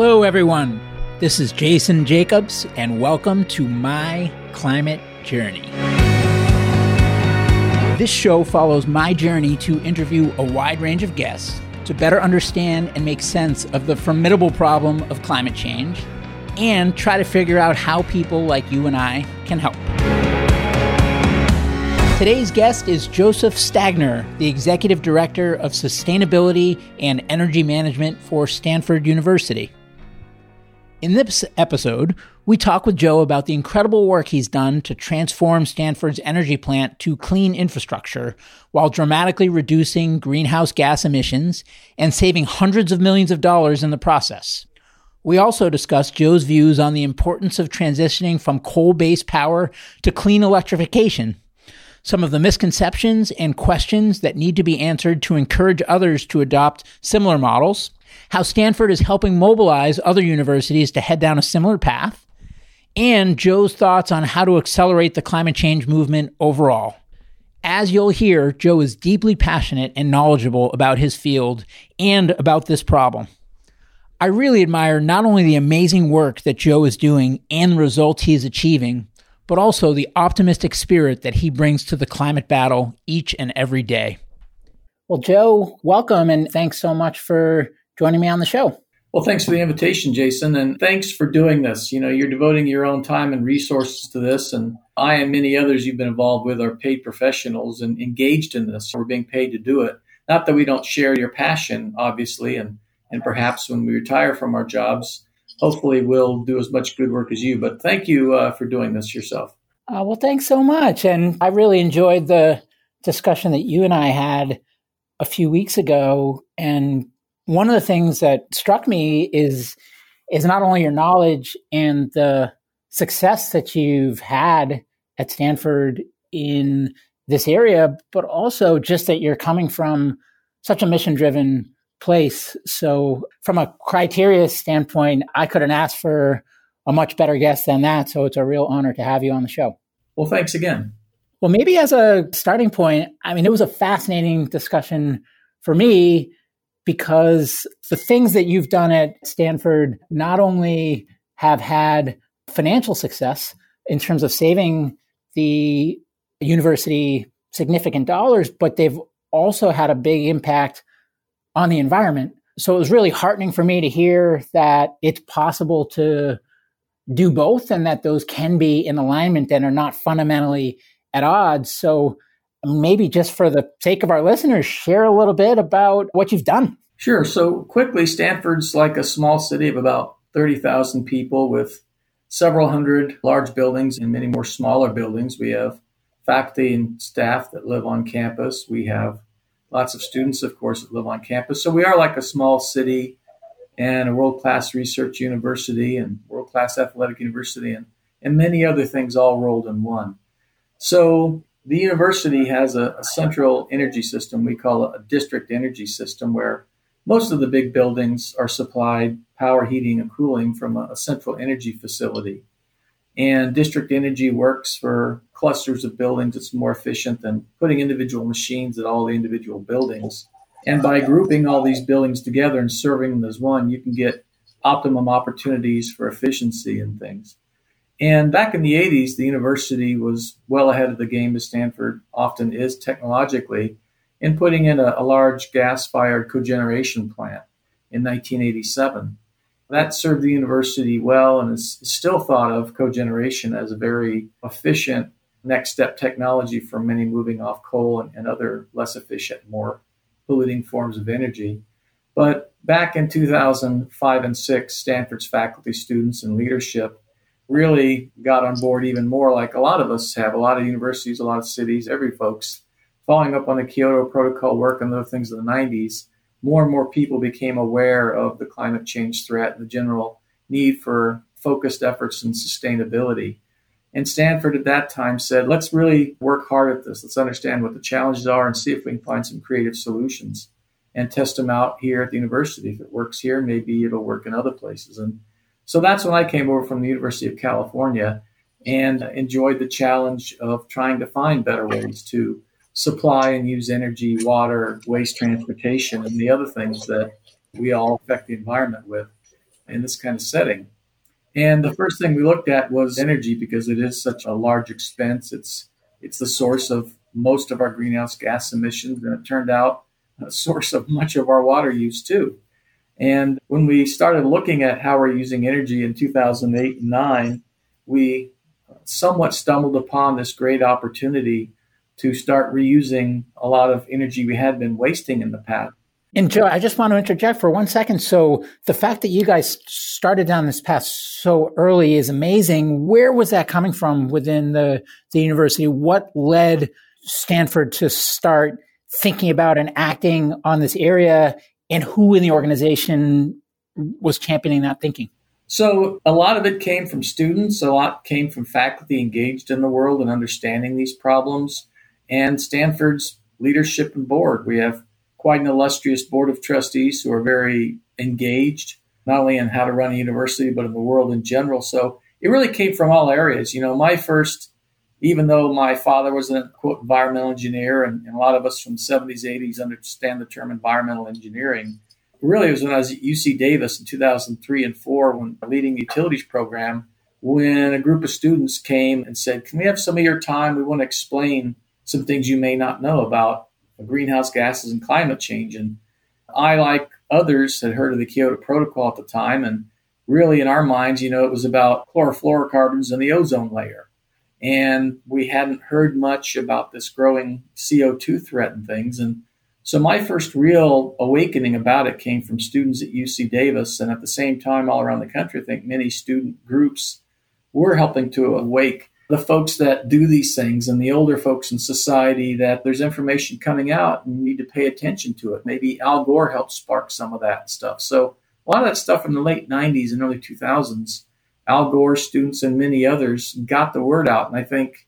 Hello, everyone. This is Jason Jacobs, and welcome to My Climate Journey. This show follows my journey to interview a wide range of guests to better understand and make sense of the formidable problem of climate change and try to figure out how people like you and I can help. Today's guest is Joseph Stagner, the Executive Director of Sustainability and Energy Management for Stanford University. In this episode, we talk with Joe about the incredible work he's done to transform Stanford's energy plant to clean infrastructure while dramatically reducing greenhouse gas emissions and saving hundreds of millions of dollars in the process. We also discuss Joe's views on the importance of transitioning from coal based power to clean electrification some of the misconceptions and questions that need to be answered to encourage others to adopt similar models, how Stanford is helping mobilize other universities to head down a similar path, and Joe's thoughts on how to accelerate the climate change movement overall. As you'll hear, Joe is deeply passionate and knowledgeable about his field and about this problem. I really admire not only the amazing work that Joe is doing and the results he is achieving, but also the optimistic spirit that he brings to the climate battle each and every day. Well, Joe, welcome and thanks so much for joining me on the show. Well, thanks for the invitation, Jason, and thanks for doing this. You know, you're devoting your own time and resources to this, and I and many others you've been involved with are paid professionals and engaged in this. We're being paid to do it. Not that we don't share your passion, obviously, and and perhaps when we retire from our jobs, hopefully we'll do as much good work as you. But thank you uh, for doing this yourself. Uh, well, thanks so much. And I really enjoyed the discussion that you and I had a few weeks ago. And one of the things that struck me is is not only your knowledge and the success that you've had at Stanford in this area, but also just that you're coming from such a mission driven place. So, from a criteria standpoint, I couldn't ask for a much better guest than that. So, it's a real honor to have you on the show. Well, thanks again. Well, maybe as a starting point, I mean, it was a fascinating discussion for me because the things that you've done at Stanford not only have had financial success in terms of saving the university significant dollars, but they've also had a big impact on the environment. So it was really heartening for me to hear that it's possible to do both and that those can be in alignment and are not fundamentally at odds. So maybe just for the sake of our listeners, share a little bit about what you've done. Sure. So quickly, Stanford's like a small city of about 30,000 people with several hundred large buildings and many more smaller buildings. We have faculty and staff that live on campus. We have lots of students, of course, that live on campus. So we are like a small city and a world class research university and world class athletic university and, and many other things all rolled in one. So the university has a, a central energy system. We call a district energy system where most of the big buildings are supplied power, heating, and cooling from a, a central energy facility. And district energy works for clusters of buildings. It's more efficient than putting individual machines at all the individual buildings. And by grouping all these buildings together and serving them as one, you can get optimum opportunities for efficiency and things. And back in the 80s, the university was well ahead of the game, as Stanford often is technologically, in putting in a, a large gas fired cogeneration plant in 1987. That served the university well and is still thought of cogeneration as a very efficient next step technology for many moving off coal and, and other less efficient, more polluting forms of energy. But back in 2005 and 6, Stanford's faculty, students, and leadership really got on board even more, like a lot of us have, a lot of universities, a lot of cities, every folks, following up on the Kyoto Protocol work and other things in the 90s more and more people became aware of the climate change threat and the general need for focused efforts in sustainability. And Stanford at that time said, let's really work hard at this. Let's understand what the challenges are and see if we can find some creative solutions and test them out here at the university. If it works here, maybe it'll work in other places. And so that's when I came over from the University of California and enjoyed the challenge of trying to find better ways to supply and use energy, water, waste transportation, and the other things that we all affect the environment with. in this kind of setting. And the first thing we looked at was energy because it is such a large expense. It's it's the source of most of our greenhouse gas emissions, and it turned out a source of much of our water use too. And when we started looking at how we're using energy in 2008 and 9, we somewhat stumbled upon this great opportunity to start reusing a lot of energy we had been wasting in the past. And Joe, I just want to interject for one second. So the fact that you guys started down this path so early is amazing. Where was that coming from within the, the university? What led Stanford to start thinking about and acting on this area and who in the organization was championing that thinking? So, a lot of it came from students, a lot came from faculty engaged in the world and understanding these problems, and Stanford's leadership and board. We have quite an illustrious board of trustees who are very engaged, not only in how to run a university, but in the world in general. So, it really came from all areas. You know, my first even though my father was an quote environmental engineer, and, and, a lot of us from the 70s, 80s understand the term environmental engineering. Really, it was when I was at UC Davis in 2003 and four, when leading the utilities program, when a group of students came and said, "Can we have some of your time? We want to explain some things you may not know about greenhouse gases and climate change." And I, like others, had heard of the Kyoto Protocol at the time, and really, in our minds, you know, it was about chlorofluorocarbons and the ozone layer and we hadn't heard much about this growing CO2 threat and things. And so my first real awakening about it came from students at UC Davis, and at the same time, all around the country, I think many student groups were helping to awake the folks that do these things and the older folks in society that there's information coming out and you need to pay attention to it. Maybe Al Gore helped spark some of that stuff. So a lot of that stuff in the late 90s and early 2000s Al Gore students and many others got the word out. And I think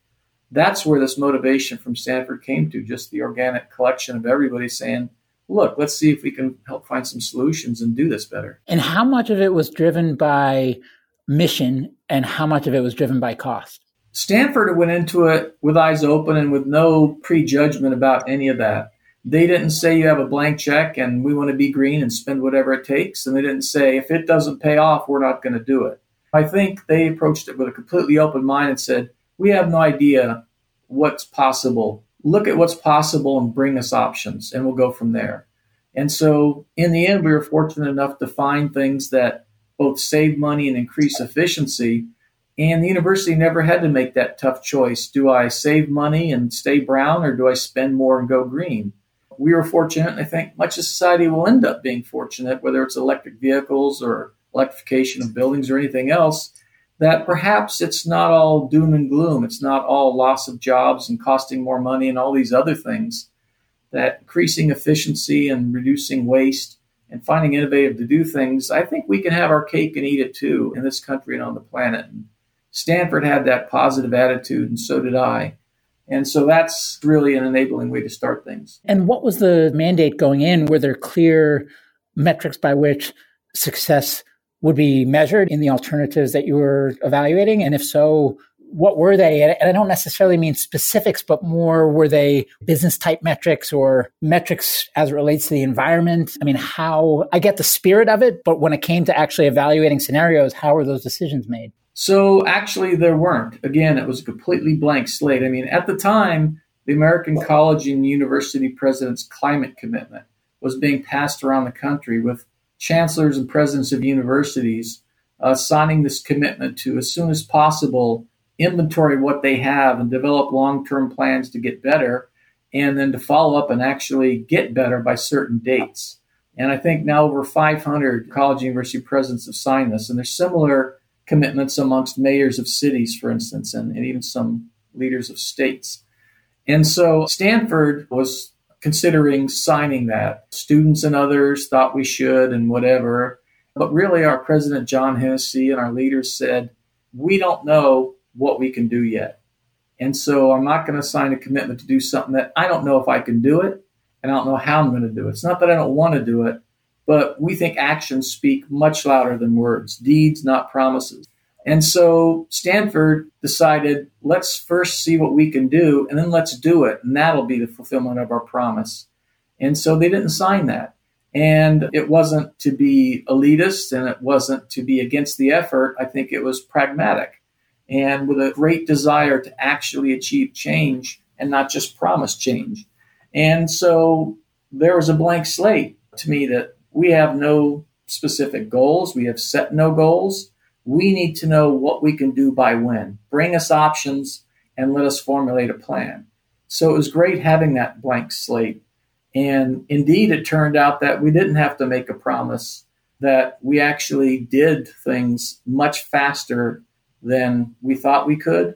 that's where this motivation from Stanford came to just the organic collection of everybody saying, look, let's see if we can help find some solutions and do this better. And how much of it was driven by mission and how much of it was driven by cost? Stanford went into it with eyes open and with no prejudgment about any of that. They didn't say you have a blank check and we want to be green and spend whatever it takes. And they didn't say if it doesn't pay off, we're not going to do it. I think they approached it with a completely open mind and said, We have no idea what's possible. Look at what's possible and bring us options, and we'll go from there. And so, in the end, we were fortunate enough to find things that both save money and increase efficiency. And the university never had to make that tough choice. Do I save money and stay brown, or do I spend more and go green? We were fortunate, and I think much of society will end up being fortunate, whether it's electric vehicles or electrification of buildings or anything else, that perhaps it's not all doom and gloom. It's not all loss of jobs and costing more money and all these other things. That increasing efficiency and reducing waste and finding innovative to do things, I think we can have our cake and eat it too in this country and on the planet. And Stanford had that positive attitude, and so did I. And so that's really an enabling way to start things. And what was the mandate going in? Were there clear metrics by which success would be measured in the alternatives that you were evaluating? And if so, what were they? And I don't necessarily mean specifics, but more were they business type metrics or metrics as it relates to the environment? I mean, how I get the spirit of it, but when it came to actually evaluating scenarios, how were those decisions made? So actually, there weren't. Again, it was a completely blank slate. I mean, at the time, the American College and University President's climate commitment was being passed around the country with chancellors and presidents of universities uh, signing this commitment to, as soon as possible, inventory what they have and develop long term plans to get better, and then to follow up and actually get better by certain dates. And I think now over 500 college and university presidents have signed this, and there's similar commitments amongst mayors of cities, for instance, and, and even some leaders of states. And so Stanford was considering signing that. Students and others thought we should and whatever. But really, our president, John Hennessy, and our leaders said, we don't know what we can do yet. And so I'm not going to sign a commitment to do something that I don't know if I can do it and I don't know how I'm going to do it. It's not that I don't want to do it, but we think actions speak much louder than words, deeds, not promises. And so Stanford decided, let's first see what we can do and then let's do it. And that'll be the fulfillment of our promise. And so they didn't sign that. And it wasn't to be elitist and it wasn't to be against the effort. I think it was pragmatic and with a great desire to actually achieve change and not just promise change. And so there was a blank slate to me that we have no specific goals. We have set no goals. We need to know what we can do by when. Bring us options and let us formulate a plan. So it was great having that blank slate and indeed, it turned out that we didn't have to make a promise, that we actually did things much faster than we thought we could.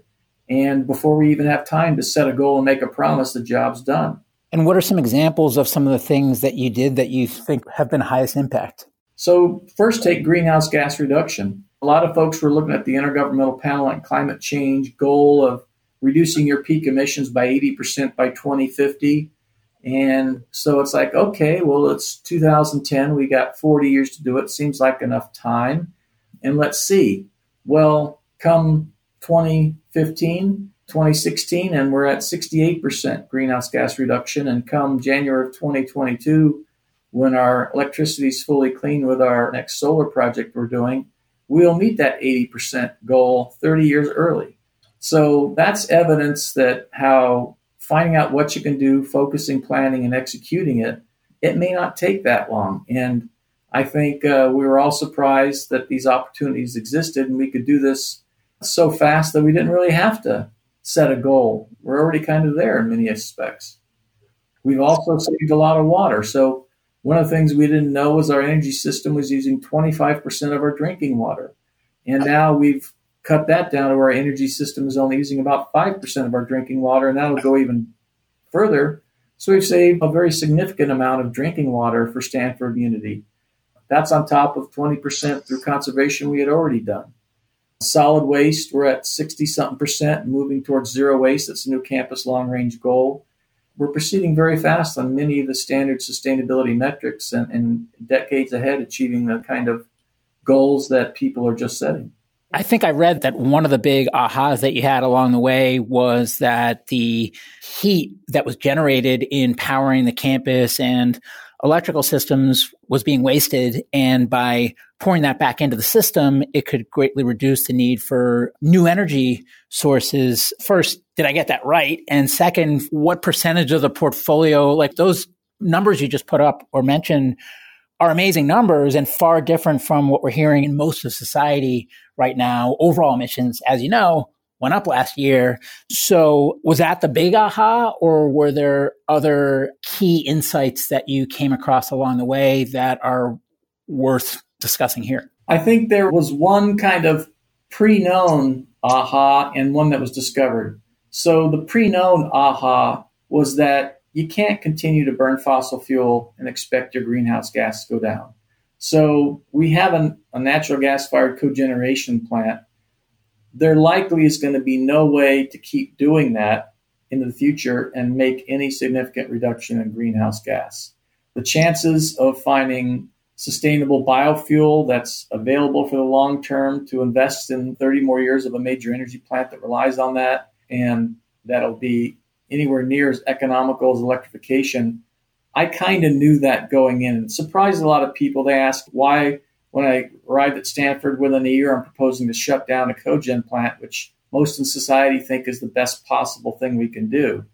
And before we even have time to set a goal and make a promise, the job's done. And what are some examples of some of the things that you did that you think have been highest impact? So, first, take greenhouse gas reduction. A lot of folks were looking at the Intergovernmental Panel on Climate Change goal of reducing your peak emissions by 80% by 2050. And so it's like, okay, well, it's 2010. We got 40 years to do it. Seems like enough time. And let's see. Well, come 2015, 2016, and we're at 68% greenhouse gas reduction. And come January of 2022, when our electricity is fully clean with our next solar project we're doing, we'll meet that 80% goal 30 years early. So that's evidence that how finding out what you can do, focusing, planning, and executing it, it may not take that long. And I think uh, we were all surprised that these opportunities existed and we could do this so fast that we didn't really have to set a goal. We're already kind of there in many aspects. We've also saved a lot of water. So, one of the things we didn't know was our energy system was using 25% of our drinking water. And now we've cut that down to where our energy system is only using about 5% of our drinking water, and that'll go even further. So we've saved a very significant amount of drinking water for Stanford Unity. That's on top of 20% through conservation we had already done. Solid waste, we're at 60 something percent, moving towards zero waste. That's a new campus long range goal. We're proceeding very fast on many of the standard sustainability metrics and, and decades ahead, achieving the kind of goals that people are just setting. I think I read that one of the big ahas that you had along the way was that the heat that was generated in powering the campus and electrical systems was being wasted. And by pouring that back into the system, it could greatly reduce the need for new energy sources. First, did I get that right? And second, what percentage of the portfolio, like those numbers you just put up or mentioned, are amazing numbers and far different from what we're hearing in most of society right now. Overall emissions, as you know, went up last year. So was that the big aha or were there other key insights that you came across along the way that are worth discussing here? I think there was one kind of pre-known aha and one that was discovered. So the pre-known aha was that you can't continue to burn fossil fuel and expect your greenhouse gas to go down. So we have an, a natural gas fired cogeneration plant. There likely is going to be no way to keep doing that into the future and make any significant reduction in greenhouse gas. The chances of finding sustainable biofuel that's available for the long term to invest in 30 more years of a major energy plant that relies on that and that'll be anywhere near as economical as electrification. I kind of knew that going in. It surprised a lot of people. They asked why, when I arrived at Stanford within a year, I'm proposing to shut down a cogen plant, which most in society think is the best possible thing we can do.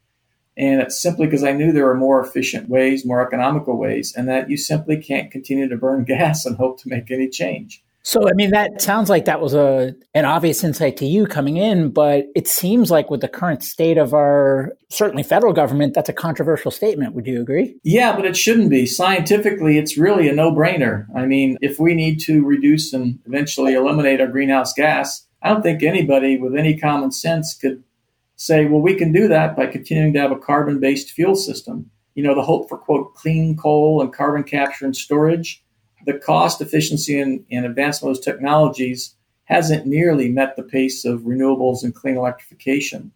And it's simply because I knew there are more efficient ways, more economical ways, and that you simply can't continue to burn gas and hope to make any change. So, I mean, that sounds like that was a an obvious insight to you coming in, but it seems like with the current state of our certainly federal government, that's a controversial statement. Would you agree? Yeah, but it shouldn't be. Scientifically, it's really a no brainer. I mean, if we need to reduce and eventually eliminate our greenhouse gas, I don't think anybody with any common sense could say, well, we can do that by continuing to have a carbon based fuel system. You know, the hope for, quote, clean coal and carbon capture and storage the cost efficiency and, and advancement of technologies hasn't nearly met the pace of renewables and clean electrification.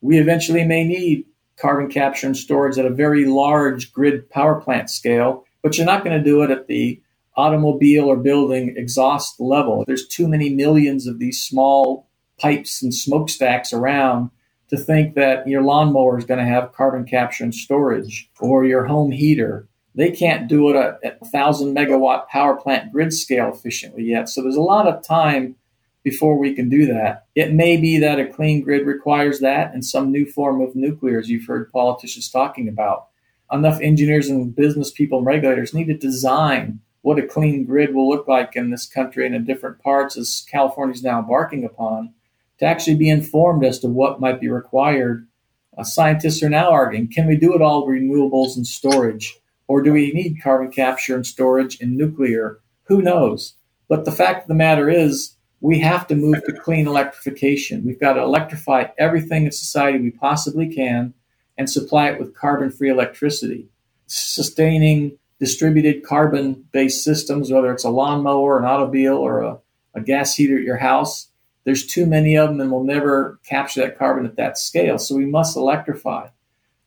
We eventually may need carbon capture and storage at a very large grid power plant scale, but you're not going to do it at the automobile or building exhaust level. There's too many millions of these small pipes and smokestacks around to think that your lawnmower is going to have carbon capture and storage or your home heater they can't do it at, a 1,000 megawatt power plant grid scale efficiently yet. So there's a lot of time before we can do that. It may be that a clean grid requires that and some new form of nuclear, as you've heard politicians talking about. Enough engineers and business people and regulators need to design what a clean grid will look like in this country and in different parts, as California is now embarking upon, to actually be informed as to what might be required. Uh, scientists are now arguing can we do it all renewables and storage? Or do we need carbon capture and storage and nuclear? Who knows? But the fact of the matter is, we have to move to clean electrification. We've got to electrify everything in society we possibly can and supply it with carbon free electricity. Sustaining distributed carbon based systems, whether it's a lawnmower, an automobile, or a, a gas heater at your house, there's too many of them and we'll never capture that carbon at that scale. So we must electrify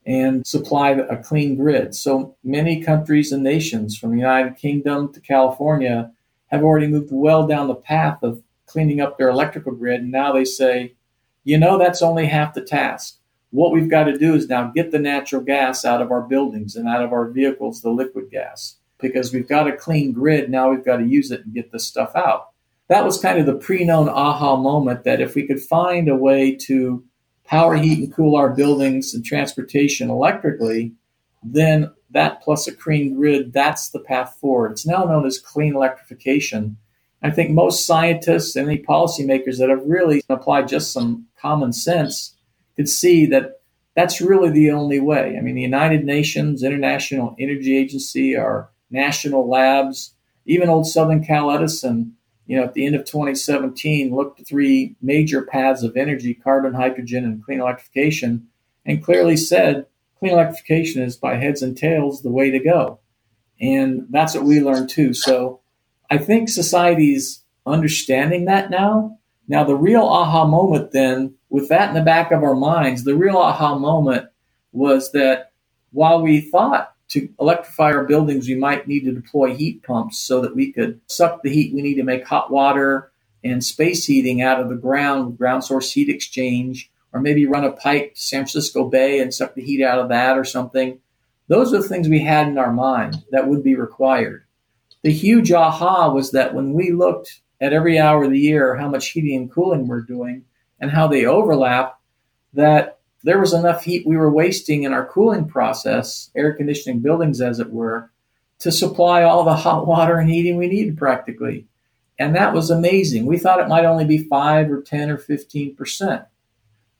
and supply a clean grid. So many countries and nations, from the United Kingdom to California, have already moved well down the path of cleaning up their electrical grid. And now they say, you know, that's only half the task. What we've got to do is now get the natural gas out of our buildings and out of our vehicles, the liquid gas, because we've got a clean grid. Now we've got to use it and get this stuff out. That was kind of the pre known aha moment that if we could find a way to power, heat, and cool our buildings and transportation electrically, then that plus a clean grid, that's the path forward. It's now known as clean electrification. I think most scientists and any policymakers that have really applied just some common sense could see that that's really the only way. I mean, the United Nations, International Energy Agency, our national labs, even old Southern Cal Edison, you know, at the end of 2017, looked at three major paths of energy carbon, hydrogen, and clean electrification and clearly said clean electrification is by heads and tails the way to go. And that's what we learned too. So I think society's understanding that now. Now, the real aha moment then, with that in the back of our minds, the real aha moment was that while we thought to electrify our buildings, we might need to deploy heat pumps so that we could suck the heat we need to make hot water and space heating out of the ground, ground source heat exchange, or maybe run a pipe to San Francisco Bay and suck the heat out of that or something. Those are the things we had in our mind that would be required the huge aha was that when we looked at every hour of the year how much heating and cooling we're doing and how they overlap, that there was enough heat we were wasting in our cooling process, air conditioning buildings as it were, to supply all the hot water and heating we needed practically. And that was amazing. We thought it might only be 5 or 10 or 15%.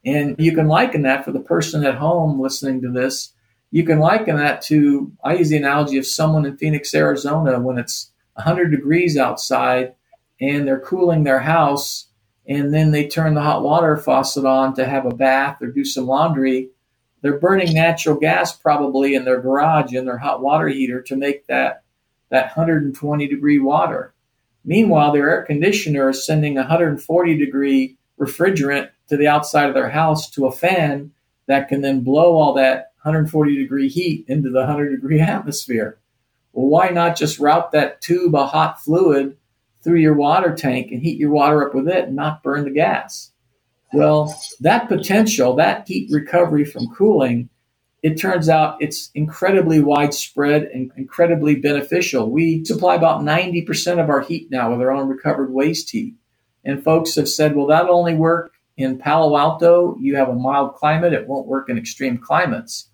And you can liken that for the person at home listening to this you can liken that to, I use the analogy of someone in Phoenix, Arizona, when it's 100 degrees outside and they're cooling their house, and then they turn the hot water faucet on to have a bath or do some laundry. They're burning natural gas probably in their garage in their hot water heater to make that, that 120 degree water. Meanwhile, their air conditioner is sending 140 degree refrigerant to the outside of their house to a fan that can then blow all that 140 degree heat into the 100 degree atmosphere. Well, why not just route that tube of hot fluid through your water tank and heat your water up with it and not burn the gas? Well, that potential, that heat recovery from cooling, it turns out it's incredibly widespread and incredibly beneficial. We supply about 90% of our heat now with our own recovered waste heat. And folks have said, well, that'll only work in Palo Alto. You have a mild climate, it won't work in extreme climates.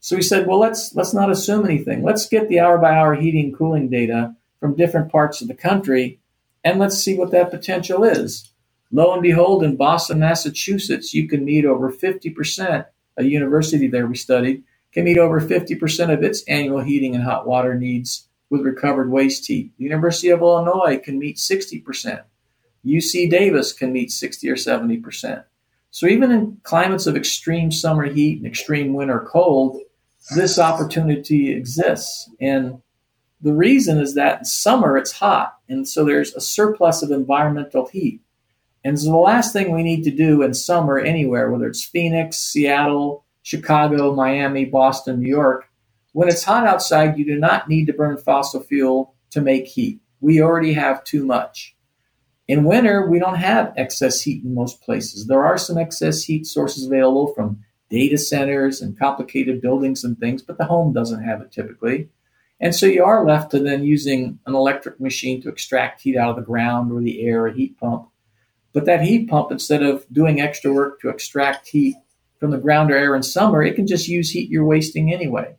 So we said, well, let's let's not assume anything. Let's get the hour by hour heating cooling data from different parts of the country, and let's see what that potential is. Lo and behold, in Boston, Massachusetts, you can meet over 50%. A university there we studied can meet over 50% of its annual heating and hot water needs with recovered waste heat. The University of Illinois can meet 60%. UC Davis can meet 60 or 70%. So even in climates of extreme summer heat and extreme winter cold, this opportunity exists. And the reason is that in summer it's hot, and so there's a surplus of environmental heat. And so the last thing we need to do in summer anywhere, whether it's Phoenix, Seattle, Chicago, Miami, Boston, New York, when it's hot outside, you do not need to burn fossil fuel to make heat. We already have too much. In winter, we don't have excess heat in most places. There are some excess heat sources available from data centers and complicated buildings and things, but the home doesn't have it typically. And so you are left to then using an electric machine to extract heat out of the ground or the air, a heat pump. But that heat pump, instead of doing extra work to extract heat from the ground or air in summer, it can just use heat you're wasting anyway.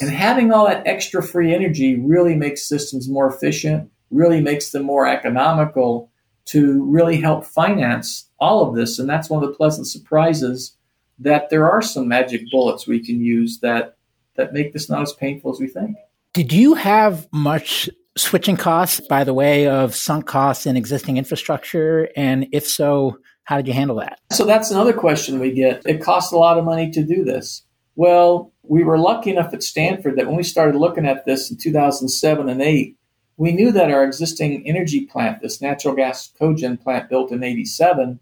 And having all that extra free energy really makes systems more efficient, really makes them more economical to really help finance all of this. And that's one of the pleasant surprises that there are some magic bullets we can use that that make this not as painful as we think. Did you have much switching costs by the way of sunk costs in existing infrastructure? And if so, how did you handle that? So that's another question we get. It costs a lot of money to do this. Well, we were lucky enough at Stanford that when we started looking at this in 2007 and 8, we knew that our existing energy plant, this natural gas cogen plant built in 87,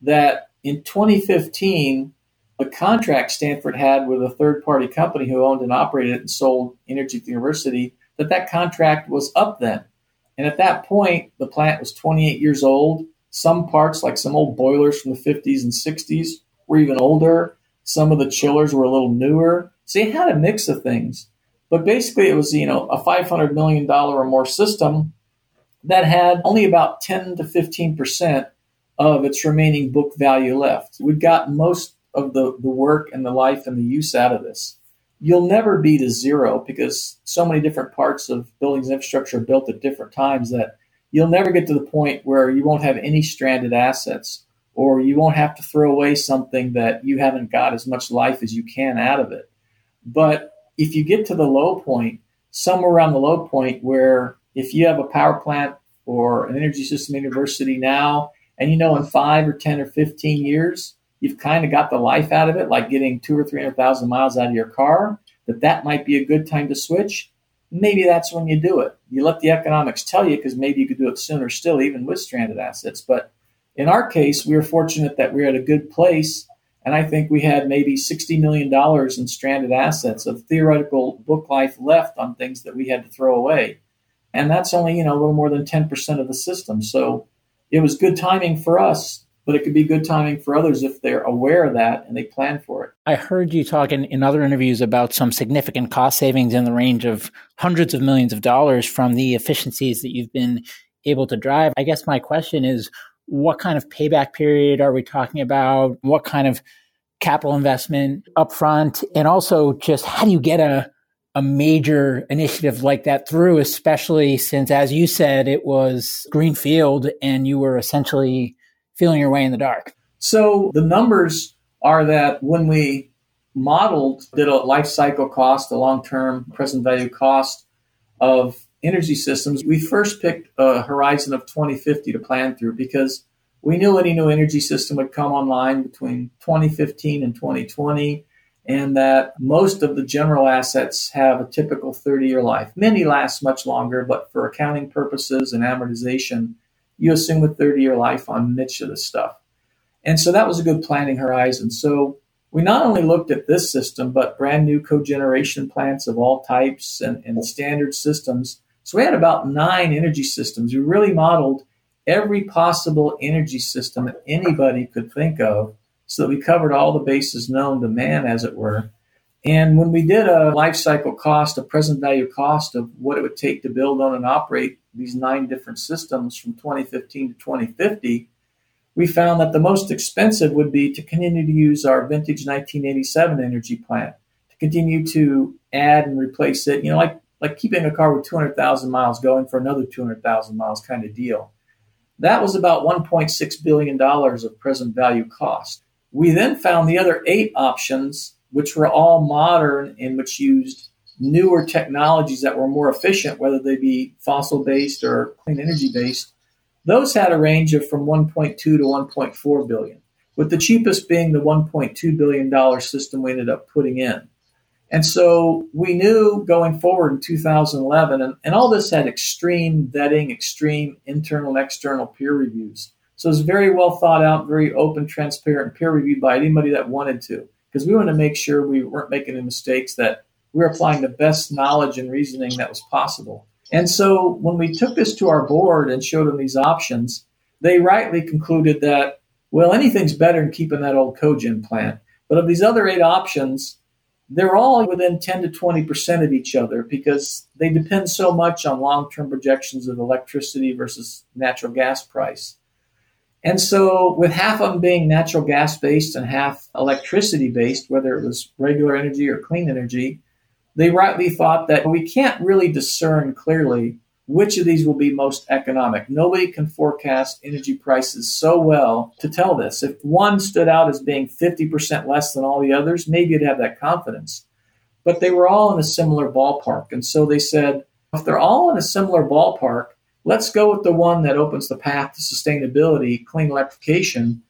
that in 2015, the contract Stanford had with a third party company who owned and operated it and sold energy to the university, that that contract was up then. And at that point, the plant was 28 years old. Some parts, like some old boilers from the 50s and 60s, were even older. Some of the chillers were a little newer. So you had a mix of things. But basically, it was, you know, a $500 million or more system that had only about 10 to 15% of its remaining book value left. We'd got most of the, the work and the life and the use out of this. You'll never be to zero because so many different parts of buildings infrastructure are built at different times that you'll never get to the point where you won't have any stranded assets or you won't have to throw away something that you haven't got as much life as you can out of it. But if you get to the low point, somewhere around the low point where if you have a power plant or an energy system university now, and you know in five or 10 or 15 years, you've kind of got the life out of it, like getting two or 300,000 miles out of your car, that that might be a good time to switch, maybe that's when you do it. You let the economics tell you because maybe you could do it sooner still, even with stranded assets. But in our case, we were fortunate that we are at a good place. And I think we had maybe $60 million in stranded assets of theoretical book life left on things that we had to throw away. And that's only, you know, a little more than 10% of the system. So it was good timing for us but it could be good timing for others if they're aware of that and they plan for it. I heard you talking in other interviews about some significant cost savings in the range of hundreds of millions of dollars from the efficiencies that you've been able to drive. I guess my question is what kind of payback period are we talking about? What kind of capital investment upfront? And also just how do you get a a major initiative like that through, especially since, as you said, it was greenfield and you were essentially feeling your way in the dark? So the numbers are that when we modeled, did a life cycle cost, a long term present value cost of energy systems, we first picked a horizon of 2050 to plan through because we knew any new energy system would come online between 2015 and 2020, and that most of the general assets have a typical 30 year life. Many last much longer, but for accounting purposes and amortization, you assume a 30 year life on niche of the stuff. And so that was a good planning horizon. So we not only looked at this system, but brand new cogeneration plants of all types and, and standard systems. So we had about nine energy systems. We really modeled every possible energy system that anybody could think of so that we covered all the bases known to man, as it were. And when we did a life cycle cost, a present value cost of what it would take to build, own, and operate these nine different systems from 2015 to 2050, we found that the most expensive would be to continue to use our vintage 1987 energy plant, to continue to add and replace it, you know, like, like keeping a car with 200,000 miles going for another 200,000 miles kind of deal. That was about $1.6 billion of present value cost. We then found the other eight options, which were all modern and which used newer technologies that were more efficient, whether they be fossil based or clean energy based, those had a range of from 1.2 to 1.4 billion, with the cheapest being the 1.2 billion dollar system we ended up putting in. And so we knew going forward in 2011, and, and all this had extreme vetting, extreme internal and external peer reviews. So it was very well thought out, very open, transparent, peer reviewed by anybody that wanted to, because we wanted to make sure we weren't making any mistakes that we were applying the best knowledge and reasoning that was possible. And so when we took this to our board and showed them these options, they rightly concluded that, well, anything's better than keeping that old cogen plant. But of these other eight options, they're all within 10 to 20% of each other because they depend so much on long term projections of electricity versus natural gas price. And so, with half of them being natural gas based and half electricity based, whether it was regular energy or clean energy, they rightly thought that we can't really discern clearly which of these will be most economic. Nobody can forecast energy prices so well to tell this. If one stood out as being 50% less than all the others, maybe you'd have that confidence. But they were all in a similar ballpark. And so they said, if they're all in a similar ballpark, let's go with the one that opens the path to sustainability, clean electrification,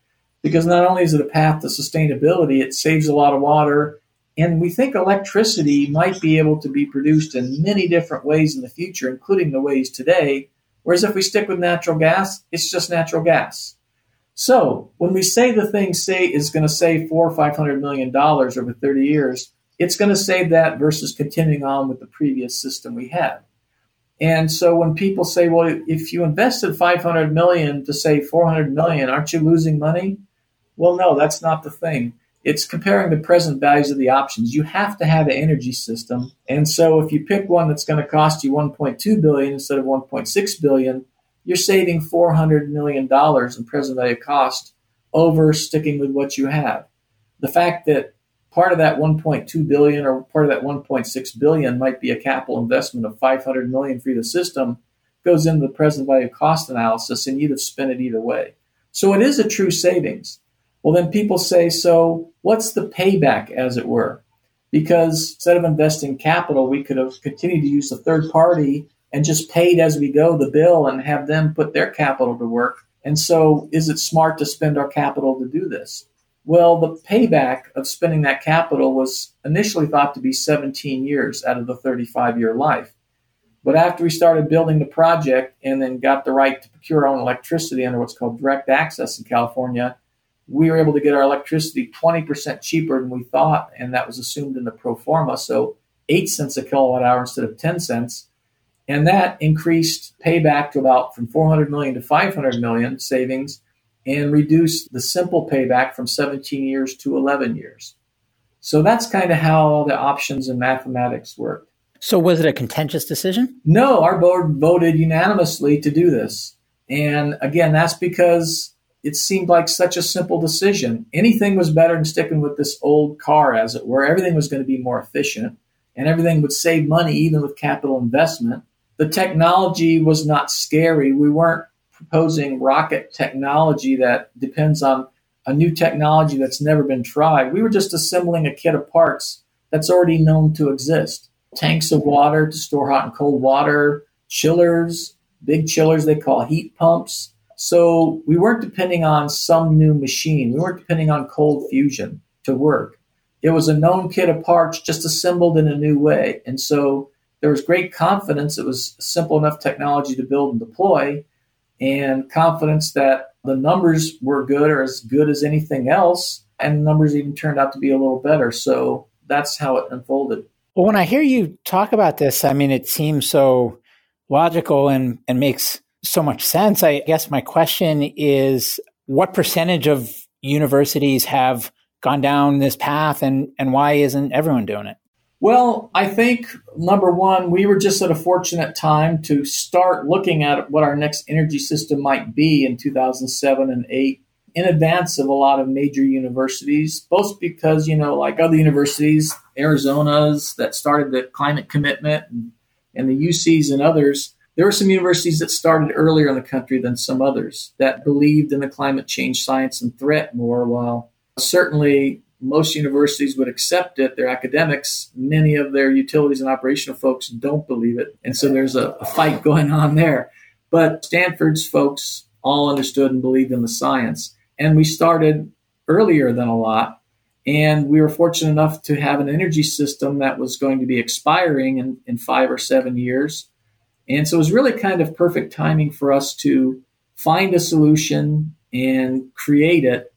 because not only is it a path to sustainability, it saves a lot of water, and we think electricity might be able to be produced in many different ways in the future, including the ways today. Whereas if we stick with natural gas, it's just natural gas. So when we say the thing say is going to save four or five hundred million dollars over 30 years, it's going to save that versus continuing on with the previous system we had. And so when people say, well, if you invested 500 million to save 400 million, aren't you losing money? Well, no, that's not the thing it's comparing the present values of the options. You have to have an energy system. And so if you pick one that's going to cost you 1.2 billion instead of 1.6 billion, you're saving 400 million dollars in present value cost over sticking with what you have. The fact that part of that 1.2 billion or part of that 1.6 billion might be a capital investment of 500 million for the system goes into the present value cost analysis and you'd have spent it either way. So it is a true savings. Well, then people say, so what's the payback, as it were? Because instead of investing capital, we could have continued to use a third party and just paid as we go the bill and have them put their capital to work. And so, is it smart to spend our capital to do this? Well, the payback of spending that capital was initially thought to be 17 years out of the 35 year life. But after we started building the project and then got the right to procure our own electricity under what's called direct access in California, we were able to get our electricity 20% cheaper than we thought, and that was assumed in the pro forma. So, 8 cents a kilowatt hour instead of 10 cents. And that increased payback to about from 400 million to 500 million savings and reduce the simple payback from 17 years to 11 years. So that's kind of how the options and mathematics work. So was it a contentious decision? No, our board voted unanimously to do this. And again, that's because it seemed like such a simple decision. Anything was better than sticking with this old car, as it were. Everything was going to be more efficient and everything would save money, even with capital investment. The technology was not scary. We weren't proposing rocket technology that depends on a new technology that's never been tried. We were just assembling a kit of parts that's already known to exist tanks of water to store hot and cold water, chillers, big chillers they call heat pumps so we weren't depending on some new machine. We weren't depending on cold fusion to work. It was a known kit of parts just assembled in a new way. And so there was great confidence. It was simple enough technology to build and deploy, and confidence that the numbers were good or as good as anything else. And the numbers even turned out to be a little better. So that's how it unfolded. Well, when I hear you talk about this, I mean, it seems so logical and, and makes so much sense. I guess my question is what percentage of universities have gone down this path and, and why isn't everyone doing it? Well, I think number one, we were just at a fortunate time to start looking at what our next energy system might be in 2007 and 8 in advance of a lot of major universities, both because, you know, like other universities, Arizona's that started the climate commitment and, and the UCs and others, there were some universities that started earlier in the country than some others that believed in the climate change science and threat more, while certainly most universities would accept it, their academics, many of their utilities and operational folks don't believe it. And so there's a, a fight going on there. But Stanford's folks all understood and believed in the science. And we started earlier than a lot. And we were fortunate enough to have an energy system that was going to be expiring in, in five or seven years and so it was really kind of perfect timing for us to find a solution and create it.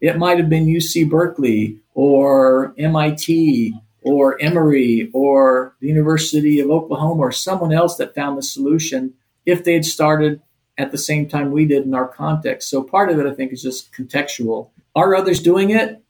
It might have been UC Berkeley or MIT or Emory or the University of Oklahoma or someone else that found the solution if they had started at the same time we did in our context. So part of it, I think, is just contextual. Are others doing it?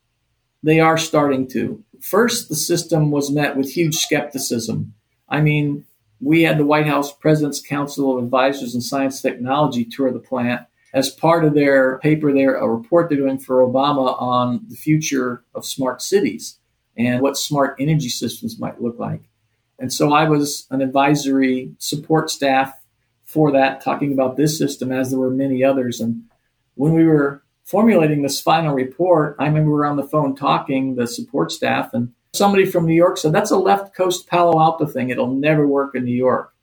they are starting to. First, the system was met with huge skepticism. I mean, we had the White House President's Council of Advisors in Science Technology tour the plant as part of their paper there, a report they're doing for Obama on the future of smart cities and what smart energy systems might look like. And so I was an advisory support staff for that, talking about this system as there were many others. And when we were formulating this final report, I remember we were on the phone talking, the support staff, and somebody from New York said, That's a left coast Palo Alto thing. It'll never work in New York.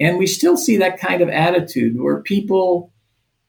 And we still see that kind of attitude where people,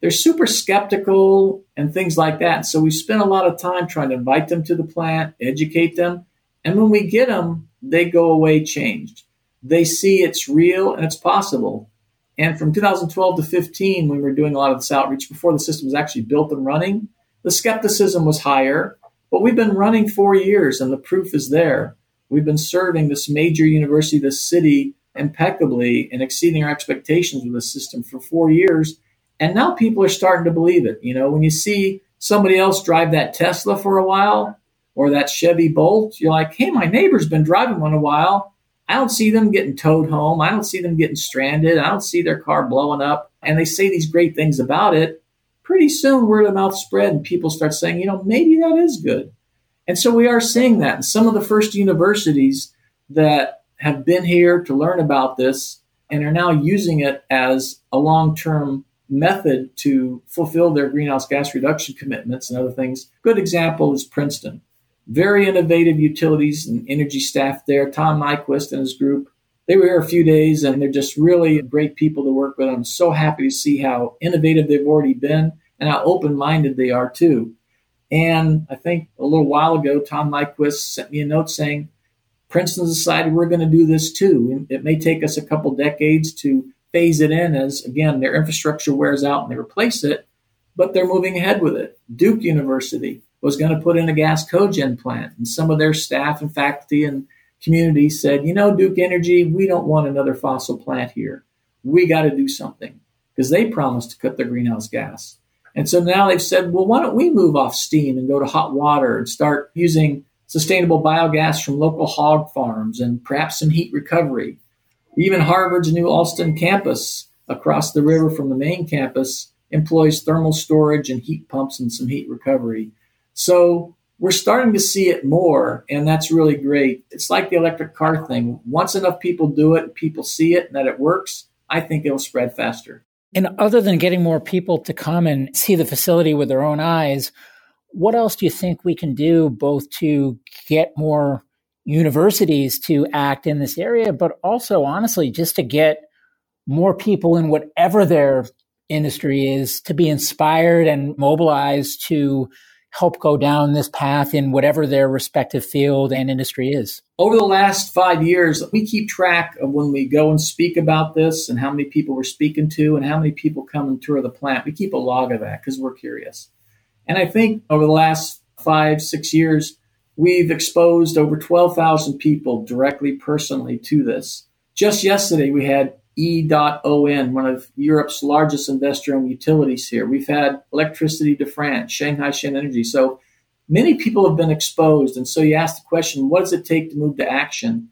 they're super skeptical and things like that. So we spend a lot of time trying to invite them to the plant, educate them. And when we get them, they go away changed. They see it's real and it's possible. And from 2012 to 15, when we were doing a lot of this outreach before the system was actually built and running, the skepticism was higher. But we've been running four years and the proof is there. We've been serving this major university, this city, impeccably and exceeding our expectations with the system for four years. And now people are starting to believe it. You know, when you see somebody else drive that Tesla for a while or that Chevy Bolt, you're like, hey, my neighbor's been driving one a while. I don't see them getting towed home. I don't see them getting stranded. I don't see their car blowing up. And they say these great things about it. Pretty soon, word of mouth spread, and people start saying, you know, maybe that is good. And so we are seeing that. And some of the first universities that have been here to learn about this and are now using it as a long term method to fulfill their greenhouse gas reduction commitments and other things. Good example is Princeton very innovative utilities and energy staff there. Tom Nyquist and his group. They were here a few days and they're just really great people to work with. I'm so happy to see how innovative they've already been and how open minded they are too. And I think a little while ago, Tom Nyquist sent me a note saying, Princeton decided we're going to do this too. It may take us a couple decades to phase it in as, again, their infrastructure wears out and they replace it, but they're moving ahead with it. Duke University, was going to put in a gas cogen plant. And some of their staff and faculty and community said, you know, Duke Energy, we don't want another fossil plant here. We got to do something because they promised to cut their greenhouse gas. And so now they've said, well, why don't we move off steam and go to hot water and start using sustainable biogas from local hog farms and perhaps some heat recovery. Even Harvard's new Allston campus across the river from the main campus employs thermal storage and heat pumps and some heat recovery. So we're starting to see it more, and that's really great. It's like the electric car thing. Once enough people do it, and people see it, and that it works, I think it'll spread faster. And other than getting more people to come and see the facility with their own eyes, what else do you think we can do both to get more universities to act in this area, but also, honestly, just to get more people in whatever their industry is to be inspired and mobilized to help go down this path in whatever their respective field and industry is? Over the last five years, we keep track of when we go and speak about this and how many people we're speaking to and how many people come and tour the plant. We keep a log of that because we're curious. And I think over the last five, six years, we've exposed over 12,000 people directly, personally to this. Just yesterday, we had E.ON, one of Europe's largest investor owned utilities here. We've had Electricity de France, Shanghai Shen Energy. So many people have been exposed. And so you ask the question, what does it take to move to action?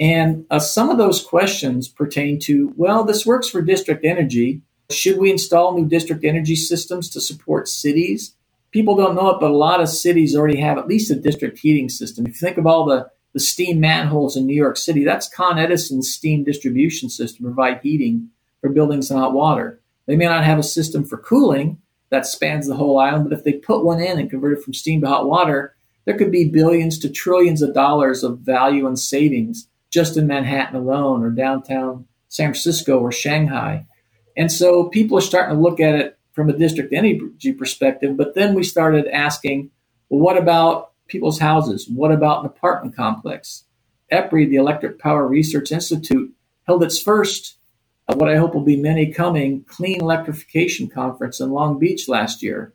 And uh, some of those questions pertain to, well, this works for district energy. Should we install new district energy systems to support cities? People don't know it, but a lot of cities already have at least a district heating system. If you think of all the the steam manholes in New York City. That's Con Edison's steam distribution system to provide heating for buildings and hot water. They may not have a system for cooling that spans the whole island, but if they put one in and convert it from steam to hot water, there could be billions to trillions of dollars of value and savings just in Manhattan alone or downtown San Francisco or Shanghai. And so people are starting to look at it from a district energy perspective, but then we started asking, well, what about people's houses? What about an apartment complex? EPRI, the Electric Power Research Institute, held its first, uh, what I hope will be many coming, clean electrification conference in Long Beach last year.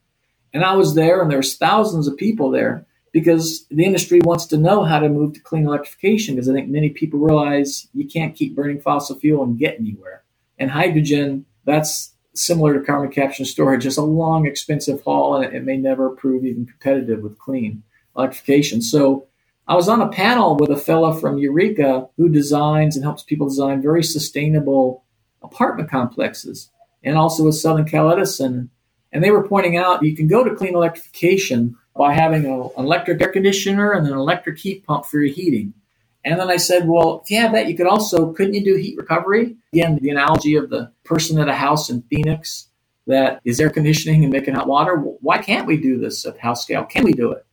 And I was there, and there's thousands of people there because the industry wants to know how to move to clean electrification because I think many people realize you can't keep burning fossil fuel and get anywhere. And hydrogen, that's similar to carbon capture and storage, it's a long, expensive haul, and it may never prove even competitive with clean. electrification. So I was on a panel with a fella from Eureka who designs and helps people design very sustainable apartment complexes, and also with Southern Cal Edison. And they were pointing out you can go to clean electrification by having a, an electric air conditioner and an electric heat pump for your heating. And then I said, well, if you have that, you could also, couldn't you do heat recovery? Again, the analogy of the person at a house in Phoenix that is air conditioning and making hot water. Why can't we do this at house scale? Can we do it?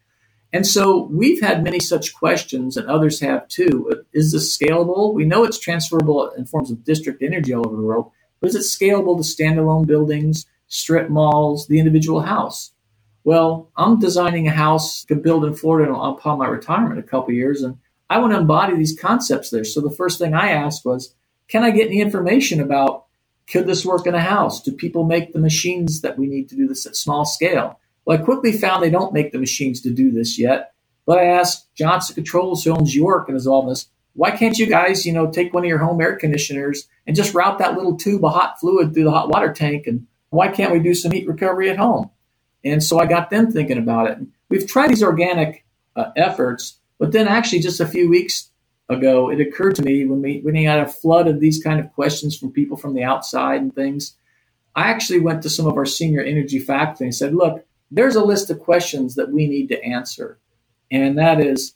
And so we've had many such questions, and others have too. Is this scalable? We know it's transferable in forms of district energy all over the world, but is it scalable to standalone buildings, strip malls, the individual house? Well, I'm designing a house to build in Florida upon my retirement a couple years, and I want to embody these concepts there. So the first thing I asked was, can I get any information about could this work in a house? Do people make the machines that we need to do this at small scale? Well, I quickly found they don't make the machines to do this yet. But I asked Johnson Controls, who owns York and is all this, why can't you guys, you know, take one of your home air conditioners and just route that little tube of hot fluid through the hot water tank? And why can't we do some heat recovery at home? And so I got them thinking about it. We've tried these organic uh, efforts, but then actually just a few weeks ago, it occurred to me when we when had a flood of these kind of questions from people from the outside and things. I actually went to some of our senior energy faculty and said, "Look, there's a list of questions that we need to answer, and that is,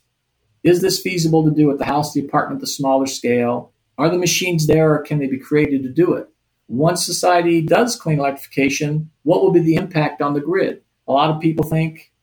is this feasible to do at the house, the apartment, the smaller scale? Are the machines there, or can they be created to do it? Once society does clean electrification, what will be the impact on the grid? A lot of people think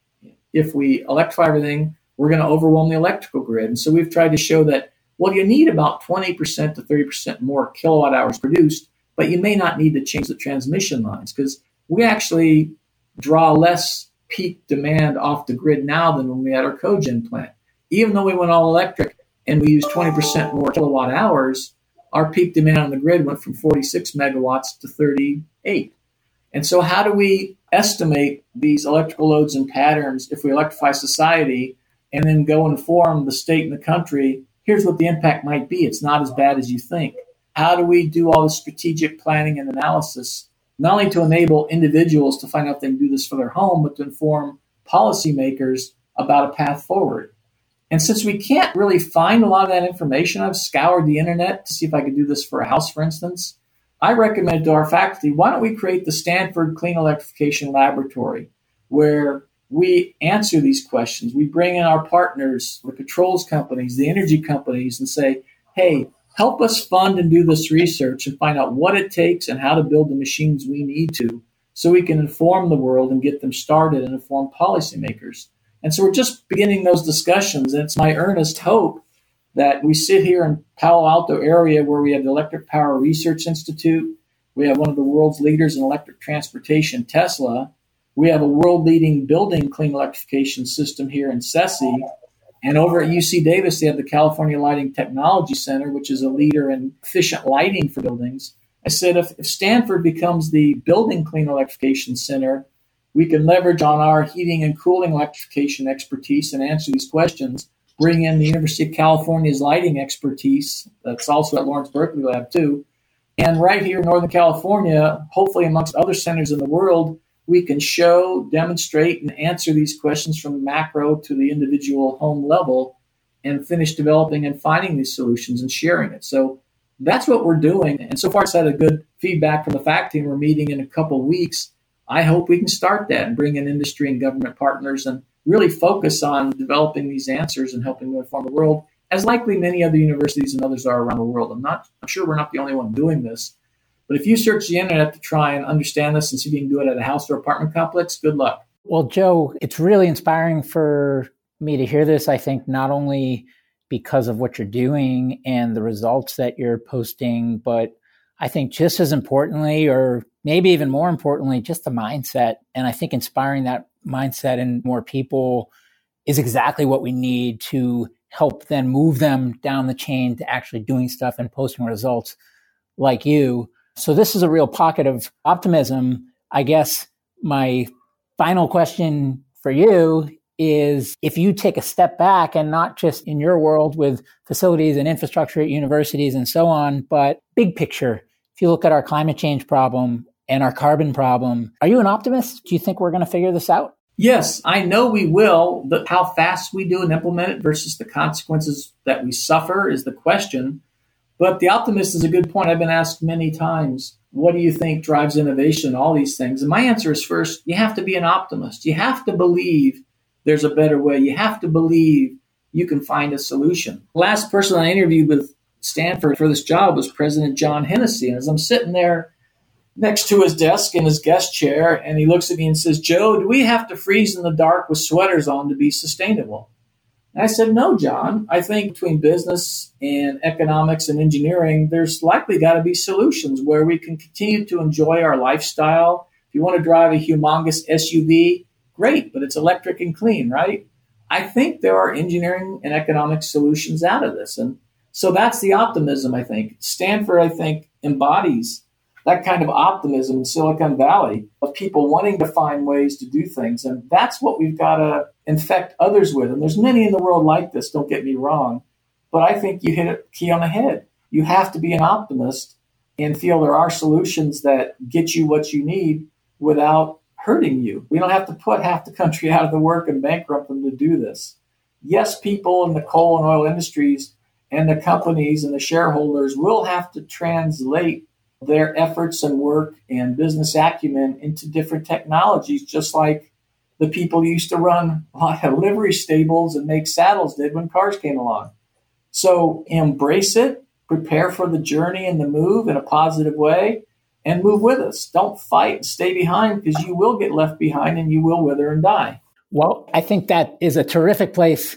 if we electrify everything, we're going to overwhelm the electrical grid. And so we've tried to show that, well, you need about 20% to 30% more kilowatt hours produced, but you may not need to change the transmission lines because we actually draw less peak demand off the grid now than when we had our cogen plant. Even though we went all electric and we used 20% more kilowatt hours, our peak demand on the grid went from 46 megawatts to 38. And so, how do we estimate these electrical loads and patterns if we electrify society and then go inform the state and the country? Here's what the impact might be. It's not as bad as you think. How do we do all the strategic planning and analysis, not only to enable individuals to find out they can do this for their home, but to inform policymakers about a path forward? And since we can't really find a lot of that information, I've scoured the internet to see if I could do this for a house, for instance. I recommend to our faculty, why don't we create the Stanford Clean Electrification Laboratory, where we answer these questions. We bring in our partners, the controls companies, the energy companies, and say, hey, help us fund and do this research and find out what it takes and how to build the machines we need to so we can inform the world and get them started and inform policymakers. And so we're just beginning those discussions. And it's my earnest hope that we sit here in Palo Alto area where we have the Electric Power Research Institute. We have one of the world's leaders in electric transportation, Tesla. We have a world leading building clean electrification system here in SESI. And over at UC Davis, they have the California Lighting Technology Center, which is a leader in efficient lighting for buildings. I said, if, if Stanford becomes the building clean electrification center, we can leverage on our heating and cooling electrification expertise and answer these questions. Bring in the University of California's lighting expertise, that's also at Lawrence Berkeley Lab too. And right here in Northern California, hopefully amongst other centers in the world, we can show, demonstrate, and answer these questions from macro to the individual home level and finish developing and finding these solutions and sharing it. So that's what we're doing. And so far, it's had a good feedback from the fact team. We're meeting in a couple weeks I hope we can start that and bring in industry and government partners and really focus on developing these answers and helping to inform the world, as likely many other universities and others are around the world. I'm not I'm sure we're not the only one doing this. But if you search the internet to try and understand this and see if you can do it at a house or apartment complex, good luck. Well, Joe, it's really inspiring for me to hear this. I think not only because of what you're doing and the results that you're posting, but I think just as importantly, or maybe even more importantly, just the mindset. And I think inspiring that mindset in more people is exactly what we need to help then move them down the chain to actually doing stuff and posting results like you. So this is a real pocket of optimism. I guess my final question for you is if you take a step back and not just in your world with facilities and infrastructure at universities and so on, but big picture, if you look at our climate change problem and our carbon problem, are you an optimist? Do you think we're going to figure this out? Yes, I know we will. But how fast we do and implement it versus the consequences that we suffer is the question. But the optimist is a good point. I've been asked many times, what do you think drives innovation? All these things. And my answer is first, you have to be an optimist. You have to believe there's a better way. You have to believe you can find a solution. Last person I interviewed with Stanford for this job was President John Hennessy. And as I'm sitting there next to his desk in his guest chair, and he looks at me and says, Joe, do we have to freeze in the dark with sweaters on to be sustainable? And I said, No, John. I think between business and economics and engineering, there's likely got to be solutions where we can continue to enjoy our lifestyle. If you want to drive a humongous SUV, great, but it's electric and clean, right? I think there are engineering and economic solutions out of this. And so that's the optimism, I think. Stanford, I think, embodies that kind of optimism in Silicon Valley of people wanting to find ways to do things. And that's what we've got to infect others with. And there's many in the world like this, don't get me wrong. But I think you hit a key on the head. You have to be an optimist and feel there are solutions that get you what you need without hurting you. We don't have to put half the country out of the work and bankrupt them to do this. Yes, people in the coal and oil industries and the companies and the shareholders will have to translate their efforts and work and business acumen into different technologies, just like the people used to run a lot of livery stables and make saddles did when cars came along. So embrace it, prepare for the journey and the move in a positive way, and move with us. Don't fight, and stay behind because you will get left behind and you will wither and die. Well, I think that is a terrific place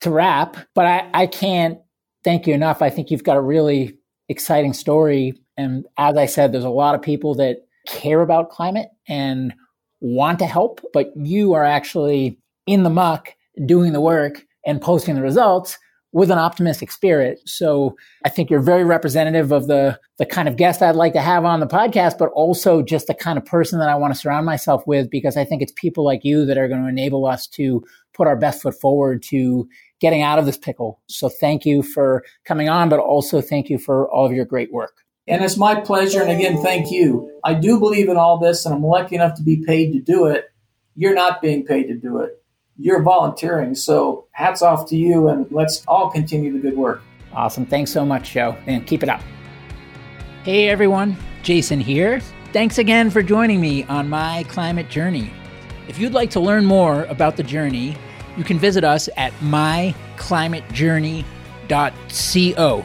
to wrap, but I, I can't thank you enough. I think you've got a really exciting story and as I said, there's a lot of people that care about climate and want to help, but you are actually in the muck doing the work and posting the results with an optimistic spirit. So I think you're very representative of the the kind of guest I'd like to have on the podcast, but also just the kind of person that I want to surround myself with because I think it's people like you that are going to enable us to put our best foot forward to getting out of this pickle. So thank you for coming on, but also thank you for all of your great work. And it's my pleasure. And again, thank you. I do believe in all this, and I'm lucky enough to be paid to do it. You're not being paid to do it. You're volunteering. So hats off to you, and let's all continue the good work. Awesome. Thanks so much, Joe, and keep it up. Hey, everyone. Jason here. Thanks again for joining me on my climate journey. If you'd like to learn more about the journey, you can visit us at myclimatejourney.co.